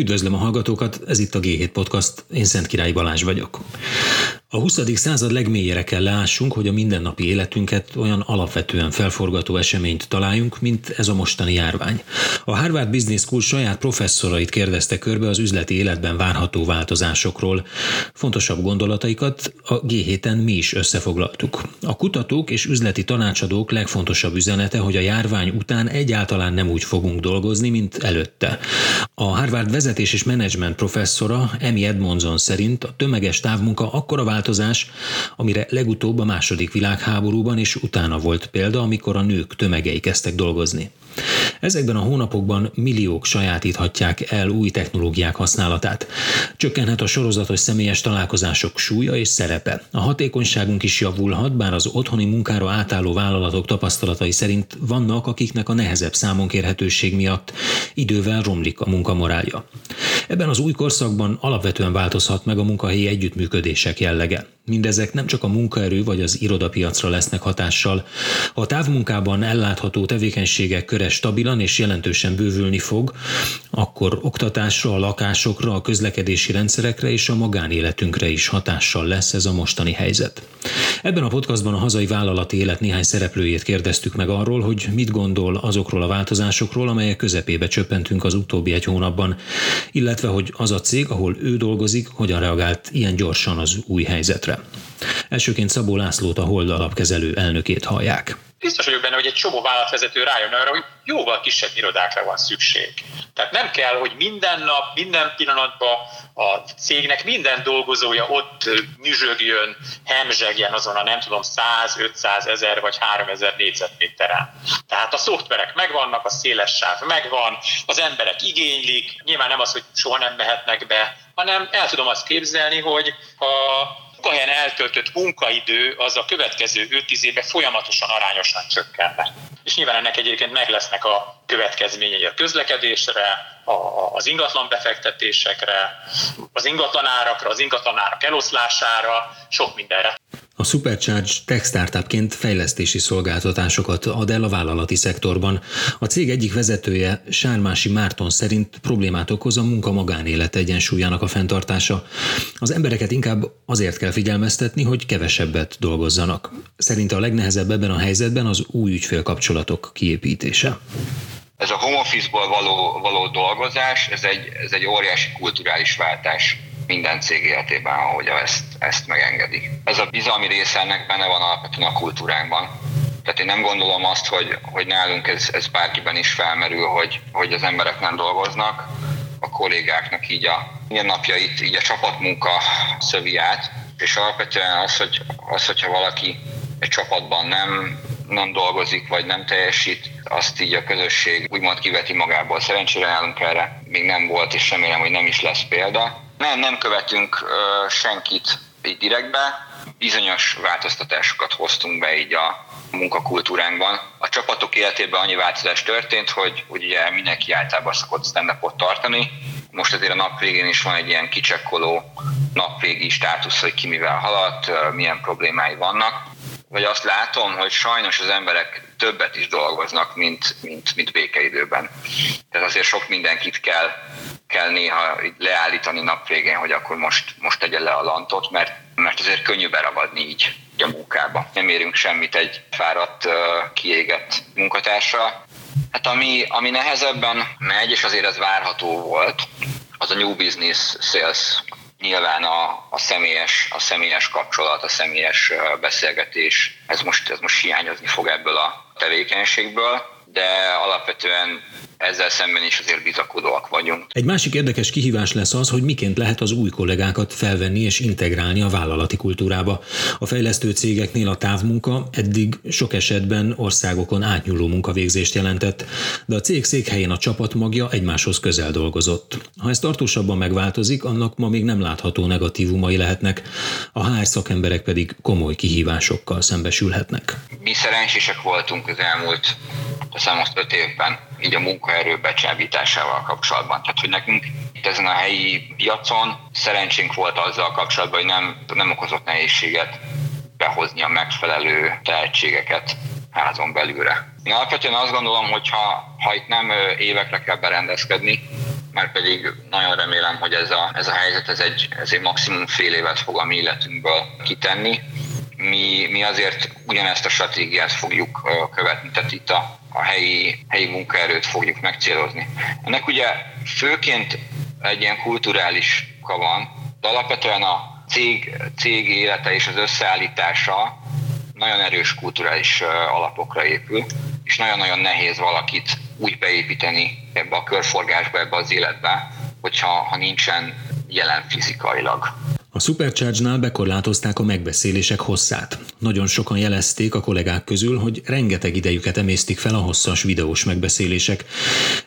Üdvözlöm a hallgatókat, ez itt a G7 Podcast, én Szent Király Balázs vagyok. A 20. század legmélyére kell leássunk, hogy a mindennapi életünket olyan alapvetően felforgató eseményt találjunk, mint ez a mostani járvány. A Harvard Business School saját professzorait kérdezte körbe az üzleti életben várható változásokról. Fontosabb gondolataikat a G7-en mi is összefoglaltuk. A kutatók és üzleti tanácsadók legfontosabb üzenete, hogy a járvány után egyáltalán nem úgy fogunk dolgozni, mint előtte. A Harvard vezetés és menedzsment professzora Emi Edmondson szerint a tömeges távmunka akkora változás, amire legutóbb a második világháborúban és utána volt példa, amikor a nők tömegei kezdtek dolgozni. Ezekben a hónapokban milliók sajátíthatják el új technológiák használatát. Csökkenhet a sorozatos személyes találkozások súlya és szerepe. A hatékonyságunk is javulhat, bár az otthoni munkára átálló vállalatok tapasztalatai szerint vannak, akiknek a nehezebb számonkérhetőség miatt idővel romlik a munkamorálja. Ebben az új korszakban alapvetően változhat meg a munkahelyi együttműködések jellege. Mindezek nem csak a munkaerő vagy az irodapiacra lesznek hatással. Ha a távmunkában ellátható tevékenységek köre stabilan és jelentősen bővülni fog, akkor oktatásra, a lakásokra, a közlekedési rendszerekre és a magánéletünkre is hatással lesz ez a mostani helyzet. Ebben a podcastban a hazai vállalati élet néhány szereplőjét kérdeztük meg arról, hogy mit gondol azokról a változásokról, amelyek közepébe csöppentünk az utóbbi egy hónapban, illetve hogy az a cég, ahol ő dolgozik, hogyan reagált ilyen gyorsan az új helyzetre. Elsőként Szabó Lászlót a Hold alapkezelő elnökét hallják biztos vagyok benne, hogy egy csomó vállalatvezető rájön arra, hogy jóval kisebb irodákra van szükség. Tehát nem kell, hogy minden nap, minden pillanatban a cégnek minden dolgozója ott nyüzsögjön, hemzsegjen azon a nem tudom 100, 500 ezer vagy 3000 négyzetméteren. Tehát a szoftverek megvannak, a széles sáv megvan, az emberek igénylik, nyilván nem az, hogy soha nem mehetnek be, hanem el tudom azt képzelni, hogy ha munkahelyen eltöltött munkaidő az a következő 5-10 évben folyamatosan arányosan csökkenne. És nyilván ennek egyébként meg lesznek a következményei a közlekedésre, a, az ingatlan befektetésekre, az ingatlanárakra, az ingatlanárak eloszlására, sok mindenre. A Supercharge tech startupként fejlesztési szolgáltatásokat ad el a vállalati szektorban. A cég egyik vezetője, Sármási Márton szerint problémát okoz a munka-magánélet egyensúlyának a fenntartása. Az embereket inkább azért kell figyelmeztetni, hogy kevesebbet dolgozzanak. Szerinte a legnehezebb ebben a helyzetben az új ügyfélkapcsolatok kiépítése. Ez a home office-ból való, való dolgozás, ez egy, ez egy óriási kulturális váltás minden cég életében, ahogy ezt, ezt megengedi. Ez a bizalmi része ennek benne van alapvetően a kultúránkban. Tehát én nem gondolom azt, hogy, hogy nálunk ez, ez bárkiben is felmerül, hogy, hogy az emberek nem dolgoznak, a kollégáknak így a napjait, így a csapatmunka szövi át, és alapvetően az, hogy, az hogyha valaki egy csapatban nem, nem dolgozik, vagy nem teljesít, azt így a közösség úgymond kiveti magából. Szerencsére nálunk erre még nem volt, és remélem, hogy nem is lesz példa. Nem, nem követünk uh, senkit így direktbe, bizonyos változtatásokat hoztunk be így a munkakultúránkban. A csapatok életében annyi változás történt, hogy ugye mindenki általában szokott stand tartani. Most azért a nap végén is van egy ilyen kicsekkoló napvégi státusz, hogy ki mivel haladt, milyen problémái vannak vagy azt látom, hogy sajnos az emberek többet is dolgoznak, mint, mint, mint békeidőben. Tehát azért sok mindenkit kell, kell néha leállítani nap végén, hogy akkor most, most tegye le a lantot, mert, mert azért könnyű beragadni így a munkába. Nem érünk semmit egy fáradt, kiégett munkatársa. Hát ami, ami nehezebben megy, és azért ez várható volt, az a new business sales nyilván a, a, személyes, a személyes kapcsolat, a személyes beszélgetés, ez most, ez most hiányozni fog ebből a tevékenységből, de alapvetően ezzel szemben is azért bizakodóak vagyunk. Egy másik érdekes kihívás lesz az, hogy miként lehet az új kollégákat felvenni és integrálni a vállalati kultúrába. A fejlesztő cégeknél a távmunka eddig sok esetben országokon átnyúló munkavégzést jelentett, de a cég székhelyén a csapatmagja egymáshoz közel dolgozott. Ha ez tartósabban megváltozik, annak ma még nem látható negatívumai lehetnek, a HR szakemberek pedig komoly kihívásokkal szembesülhetnek. Mi szerencsések voltunk az elmúlt, azt most öt évben, így a munkaerő becsábításával kapcsolatban. Tehát, hogy nekünk itt ezen a helyi piacon szerencsénk volt azzal kapcsolatban, hogy nem, nem okozott nehézséget behozni a megfelelő tehetségeket házon belülre. Én alapvetően azt gondolom, hogy ha, ha itt nem évekre kell berendezkedni, már pedig nagyon remélem, hogy ez a, ez a helyzet ez egy, ez egy maximum fél évet fog a mi életünkből kitenni. Mi, mi azért ugyanezt a stratégiát fogjuk követni, tehát itt a, a helyi, helyi munkaerőt fogjuk megcélozni. Ennek ugye főként egy ilyen kulturális van, de alapvetően a cég, cég élete és az összeállítása nagyon erős kulturális alapokra épül, és nagyon-nagyon nehéz valakit úgy beépíteni ebbe a körforgásba, ebbe az életbe, hogyha ha nincsen jelen fizikailag. A Supercharge-nál bekorlátozták a megbeszélések hosszát. Nagyon sokan jelezték a kollégák közül, hogy rengeteg idejüket emésztik fel a hosszas videós megbeszélések.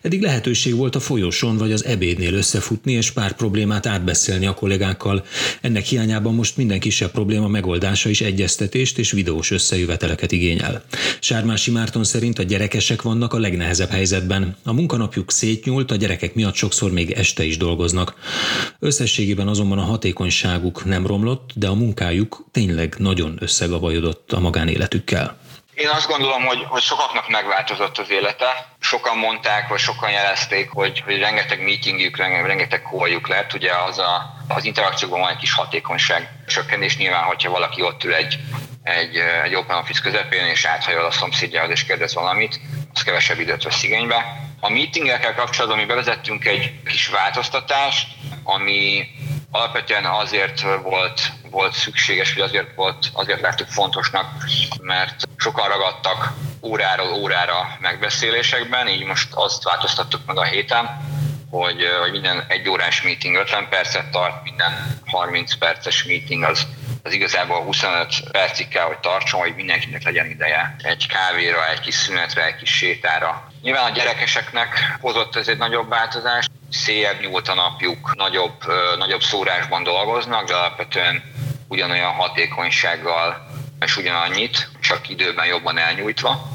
Eddig lehetőség volt a folyosón vagy az ebédnél összefutni és pár problémát átbeszélni a kollégákkal. Ennek hiányában most minden kisebb probléma megoldása is egyeztetést és videós összejöveteleket igényel. Sármási Márton szerint a gyerekesek vannak a legnehezebb helyzetben. A munkanapjuk szétnyúlt, a gyerekek miatt sokszor még este is dolgoznak. Összességében azonban a hatékonyság gazdaságuk nem romlott, de a munkájuk tényleg nagyon összegabajodott a magánéletükkel. Én azt gondolom, hogy, hogy sokaknak megváltozott az élete. Sokan mondták, vagy sokan jelezték, hogy, hogy rengeteg meetingjük, rengeteg kójuk lett. Ugye az, a, az interakciókban van egy kis hatékonyság csökkenés. Nyilván, hogyha valaki ott ül egy, egy, egy open office közepén, és áthajol a szomszédjához, és kérdez valamit, az kevesebb időt vesz igénybe. A meetingekkel kapcsolatban mi bevezettünk egy kis változtatást, ami alapvetően azért volt, volt szükséges, vagy azért, volt, azért láttuk fontosnak, mert sokan ragadtak óráról órára megbeszélésekben, így most azt változtattuk meg a héten, hogy, hogy minden egy órás meeting 50 percet tart, minden 30 perces meeting az, az igazából 25 percig kell, hogy tartson, hogy mindenkinek legyen ideje egy kávéra, egy kis szünetre, egy kis sétára. Nyilván a gyerekeseknek hozott ez egy nagyobb változást, széjebb nyúlt a napjuk, nagyobb, nagyobb szórásban dolgoznak, de alapvetően ugyanolyan hatékonysággal és ugyanannyit, csak időben jobban elnyújtva.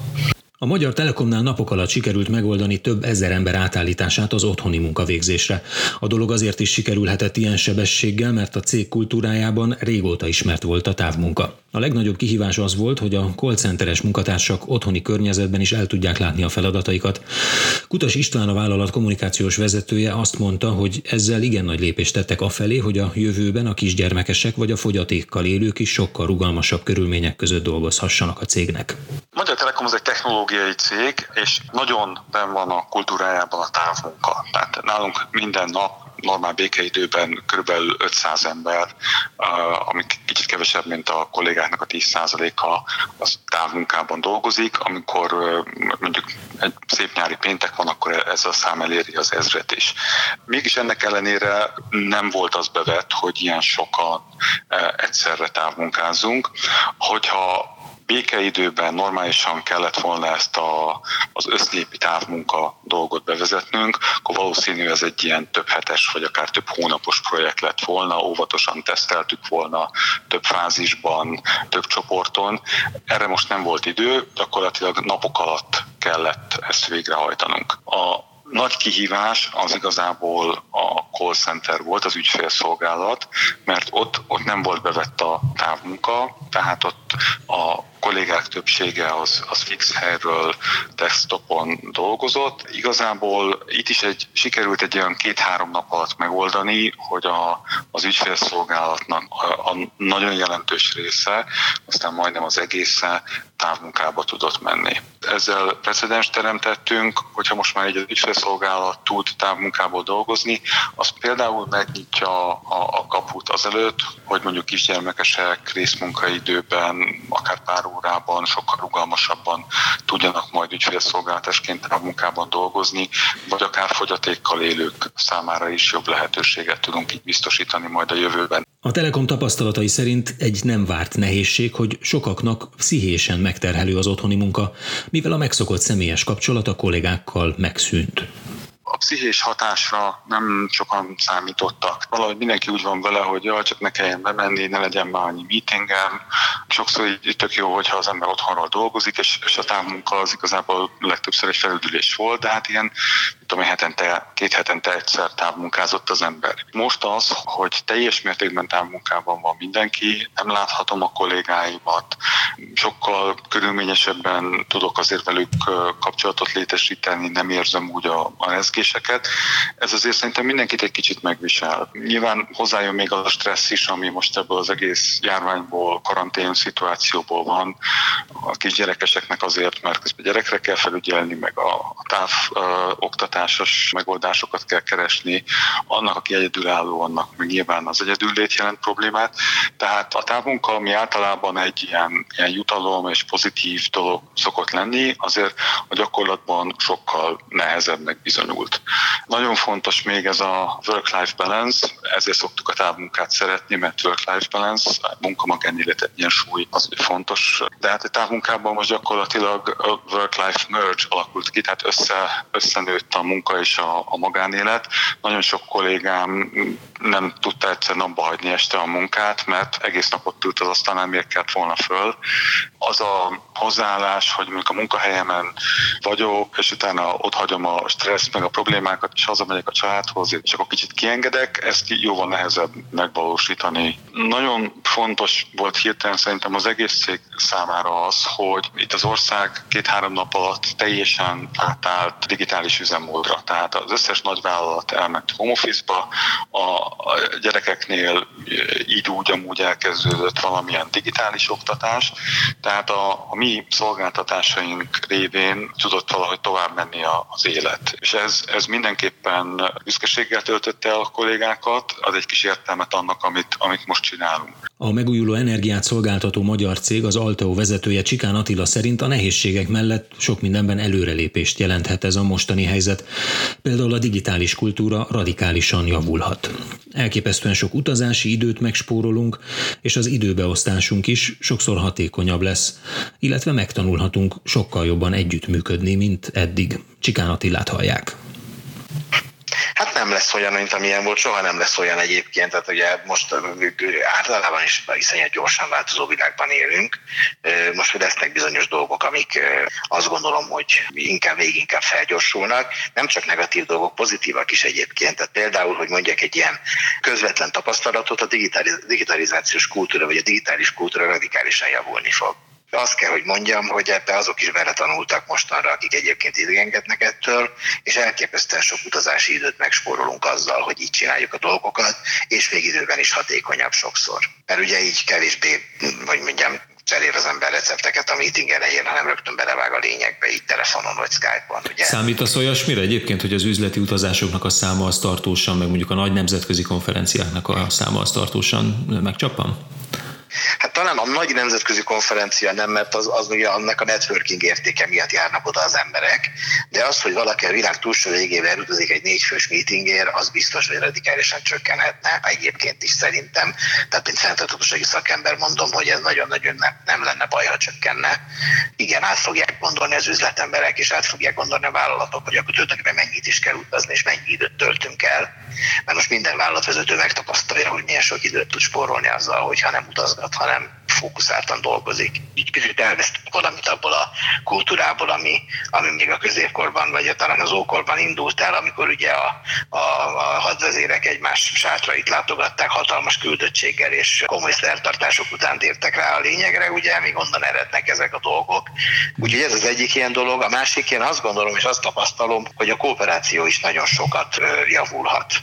A Magyar Telekomnál napok alatt sikerült megoldani több ezer ember átállítását az otthoni munkavégzésre. A dolog azért is sikerülhetett ilyen sebességgel, mert a cég kultúrájában régóta ismert volt a távmunka. A legnagyobb kihívás az volt, hogy a call centeres munkatársak otthoni környezetben is el tudják látni a feladataikat. Kutas István a vállalat kommunikációs vezetője azt mondta, hogy ezzel igen nagy lépést tettek afelé, hogy a jövőben a kisgyermekesek vagy a fogyatékkal élők is sokkal rugalmasabb körülmények között dolgozhassanak a cégnek. Magyar Telekom az egy technológiai cég, és nagyon ben van a kultúrájában a távmunka. Tehát nálunk minden nap normál békeidőben kb. 500 ember, ami kicsit kevesebb, mint a kollégáknak a 10%-a az távmunkában dolgozik. Amikor mondjuk egy szép nyári péntek van, akkor ez a szám eléri az ezret is. Mégis ennek ellenére nem volt az bevett, hogy ilyen sokan egyszerre távmunkázunk. Hogyha békeidőben normálisan kellett volna ezt a, az össznépi távmunka dolgot bevezetnünk, akkor valószínű ez egy ilyen több hetes vagy akár több hónapos projekt lett volna, óvatosan teszteltük volna több fázisban, több csoporton. Erre most nem volt idő, gyakorlatilag napok alatt kellett ezt végrehajtanunk. A nagy kihívás az igazából a call center volt, az ügyfélszolgálat, mert ott, ott nem volt bevett a távmunka, tehát ott a kollégák többsége az, az fix helyről desktopon dolgozott. Igazából itt is egy, sikerült egy olyan két-három nap alatt megoldani, hogy a, az ügyfélszolgálatnak a, a nagyon jelentős része, aztán majdnem az egésze távmunkába tudott menni. Ezzel precedens teremtettünk, hogyha most már egy ügyfélszolgálat tud távmunkából dolgozni, az például megnyitja a, a kaput azelőtt, hogy mondjuk kisgyermekesek részmunkaidőben, akár pár órában, sokkal rugalmasabban tudjanak majd ügyfélszolgáltásként távmunkában dolgozni, vagy akár fogyatékkal élők számára is jobb lehetőséget tudunk így biztosítani majd a jövőben. A Telekom tapasztalatai szerint egy nem várt nehézség, hogy sokaknak pszichésen megterhelő az otthoni munka, mivel a megszokott személyes kapcsolat a kollégákkal megszűnt a pszichés hatásra nem sokan számítottak. Valahogy mindenki úgy van vele, hogy jaj, csak ne kelljen bemenni, ne legyen már annyi meetingem. Sokszor így tök jó, hogyha az ember otthonról dolgozik, és, és a távmunka az igazából legtöbbször egy felüldülés volt, de hát ilyen tudom, hetente, két hetente egyszer távmunkázott az ember. Most az, hogy teljes mértékben távmunkában van mindenki, nem láthatom a kollégáimat, sokkal körülményesebben tudok azért velük kapcsolatot létesíteni, nem érzem úgy a, a rezgéseket. Ez azért szerintem mindenkit egy kicsit megvisel. Nyilván hozzájön még az a stressz is, ami most ebből az egész járványból, karantén szituációból van. A kisgyerekeseknek azért, mert közben gyerekre kell felügyelni, meg a táv oktatásos megoldásokat kell keresni. Annak, aki egyedülálló, annak meg nyilván az egyedüllét jelent problémát. Tehát a távmunka, ami általában egy ilyen, ilyen jutalom és pozitív dolog szokott lenni, azért a gyakorlatban sokkal nehezebbnek bizonyult. Nagyon fontos még ez a work-life balance, ezért szoktuk a távmunkát szeretni, mert work-life balance, munka magánélet súly az fontos. De hát a távmunkában most gyakorlatilag a work-life merge alakult ki, tehát össze, összenőtt a munka és a, a magánélet. Nagyon sok kollégám nem tudta egyszer napba hagyni este a munkát, mert egész napot ült az asztalnál, miért kellett volna föl. Az a hozzáállás, hogy mondjuk a munkahelyemen vagyok, és utána ott hagyom a stressz, meg a problémákat, és hazamegyek a családhoz, és akkor kicsit kiengedek, ezt jóval nehezebb megvalósítani. Nagyon fontos volt hirtelen szerintem az egész cég számára az, hogy itt az ország két-három nap alatt teljesen átállt digitális üzemmódra. Tehát az összes nagyvállalat elment home office-ba, a gyerekeknél így úgy amúgy elkezdődött valamilyen digitális oktatás, tehát a, a mi szolgáltatásaink révén tudott valahogy tovább menni az élet. És ez, ez mindenképpen büszkeséggel töltötte el a kollégákat, ad egy kis értelmet annak, amit, amit most csinálunk. A megújuló energiát szolgáltató magyar cég, az Alteo vezetője Csikán Attila szerint a nehézségek mellett sok mindenben előrelépést jelenthet ez a mostani helyzet. Például a digitális kultúra radikálisan javulhat. Elképesztően sok utazási időt megspórolunk, és az időbeosztásunk is sokszor hatékonyabb lesz, illetve megtanulhatunk sokkal jobban együttműködni, mint eddig. Csikán Attilát hallják. Nem lesz olyan, mint amilyen volt, soha nem lesz olyan egyébként, tehát ugye most általában is iszonyat gyorsan változó világban élünk. Most lesznek bizonyos dolgok, amik azt gondolom, hogy inkább végig inkább felgyorsulnak. Nem csak negatív dolgok, pozitívak is egyébként. Tehát például, hogy mondjak egy ilyen közvetlen tapasztalatot, a digitalizációs kultúra vagy a digitális kultúra radikálisan javulni fog azt kell, hogy mondjam, hogy ebbe azok is beletanultak mostanra, akik egyébként idegenkednek ettől, és elképesztően sok utazási időt megspórolunk azzal, hogy így csináljuk a dolgokat, és még időben is hatékonyabb sokszor. Mert ugye így kevésbé, vagy mondjam, cserél az ember recepteket a meeting elején, hanem rögtön belevág a lényegbe, így telefonon vagy Skype-on. Ugye? Számít olyasmire egyébként, hogy az üzleti utazásoknak a száma az tartósan, meg mondjuk a nagy nemzetközi konferenciáknak a száma az tartósan megcsappan? Talán a nagy nemzetközi konferencia nem, mert az, az ugye annak a networking értéke miatt járnak oda az emberek, de az, hogy valaki a világ túlsó végével elutazik egy négyfős meetingért, az biztos, hogy radikálisan csökkenhetne, egyébként is szerintem. Tehát, mint fenntarthatósági szakember mondom, hogy ez nagyon-nagyon nem, nem lenne baj, ha csökkenne. Igen, át fogják gondolni az üzletemberek, és át fogják gondolni a vállalatok, hogy akkor tulajdonképpen mennyit is kell utazni, és mennyi időt töltünk el. Mert most minden vállalatvezető megtapasztalja, hogy milyen sok időt tud spórolni azzal, hogyha nem utazgat, hanem fókuszáltan dolgozik. Így kicsit elvesztünk valamit abból a kultúrából, ami, ami még a középkorban, vagy talán az ókorban indult el, amikor ugye a, a, a hadvezérek egymás sátrait látogatták hatalmas küldöttséggel, és komoly szertartások után tértek rá a lényegre, ugye, még onnan erednek ezek a dolgok. Úgyhogy ez az egyik ilyen dolog. A másik, én azt gondolom, és azt tapasztalom, hogy a kooperáció is nagyon sokat javulhat.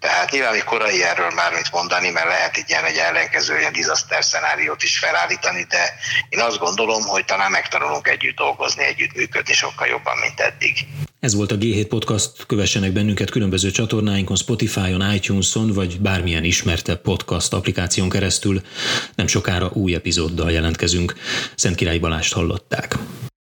Tehát nyilván még korai erről már mit mondani, mert lehet egy ilyen egy ellenkező ilyen disaster szenáriót is felállítani, de én azt gondolom, hogy talán megtanulunk együtt dolgozni, együtt működni sokkal jobban, mint eddig. Ez volt a G7 Podcast, kövessenek bennünket különböző csatornáinkon, Spotify-on, iTunes-on, vagy bármilyen ismertebb podcast applikáción keresztül. Nem sokára új epizóddal jelentkezünk. Szent Király Balást hallották.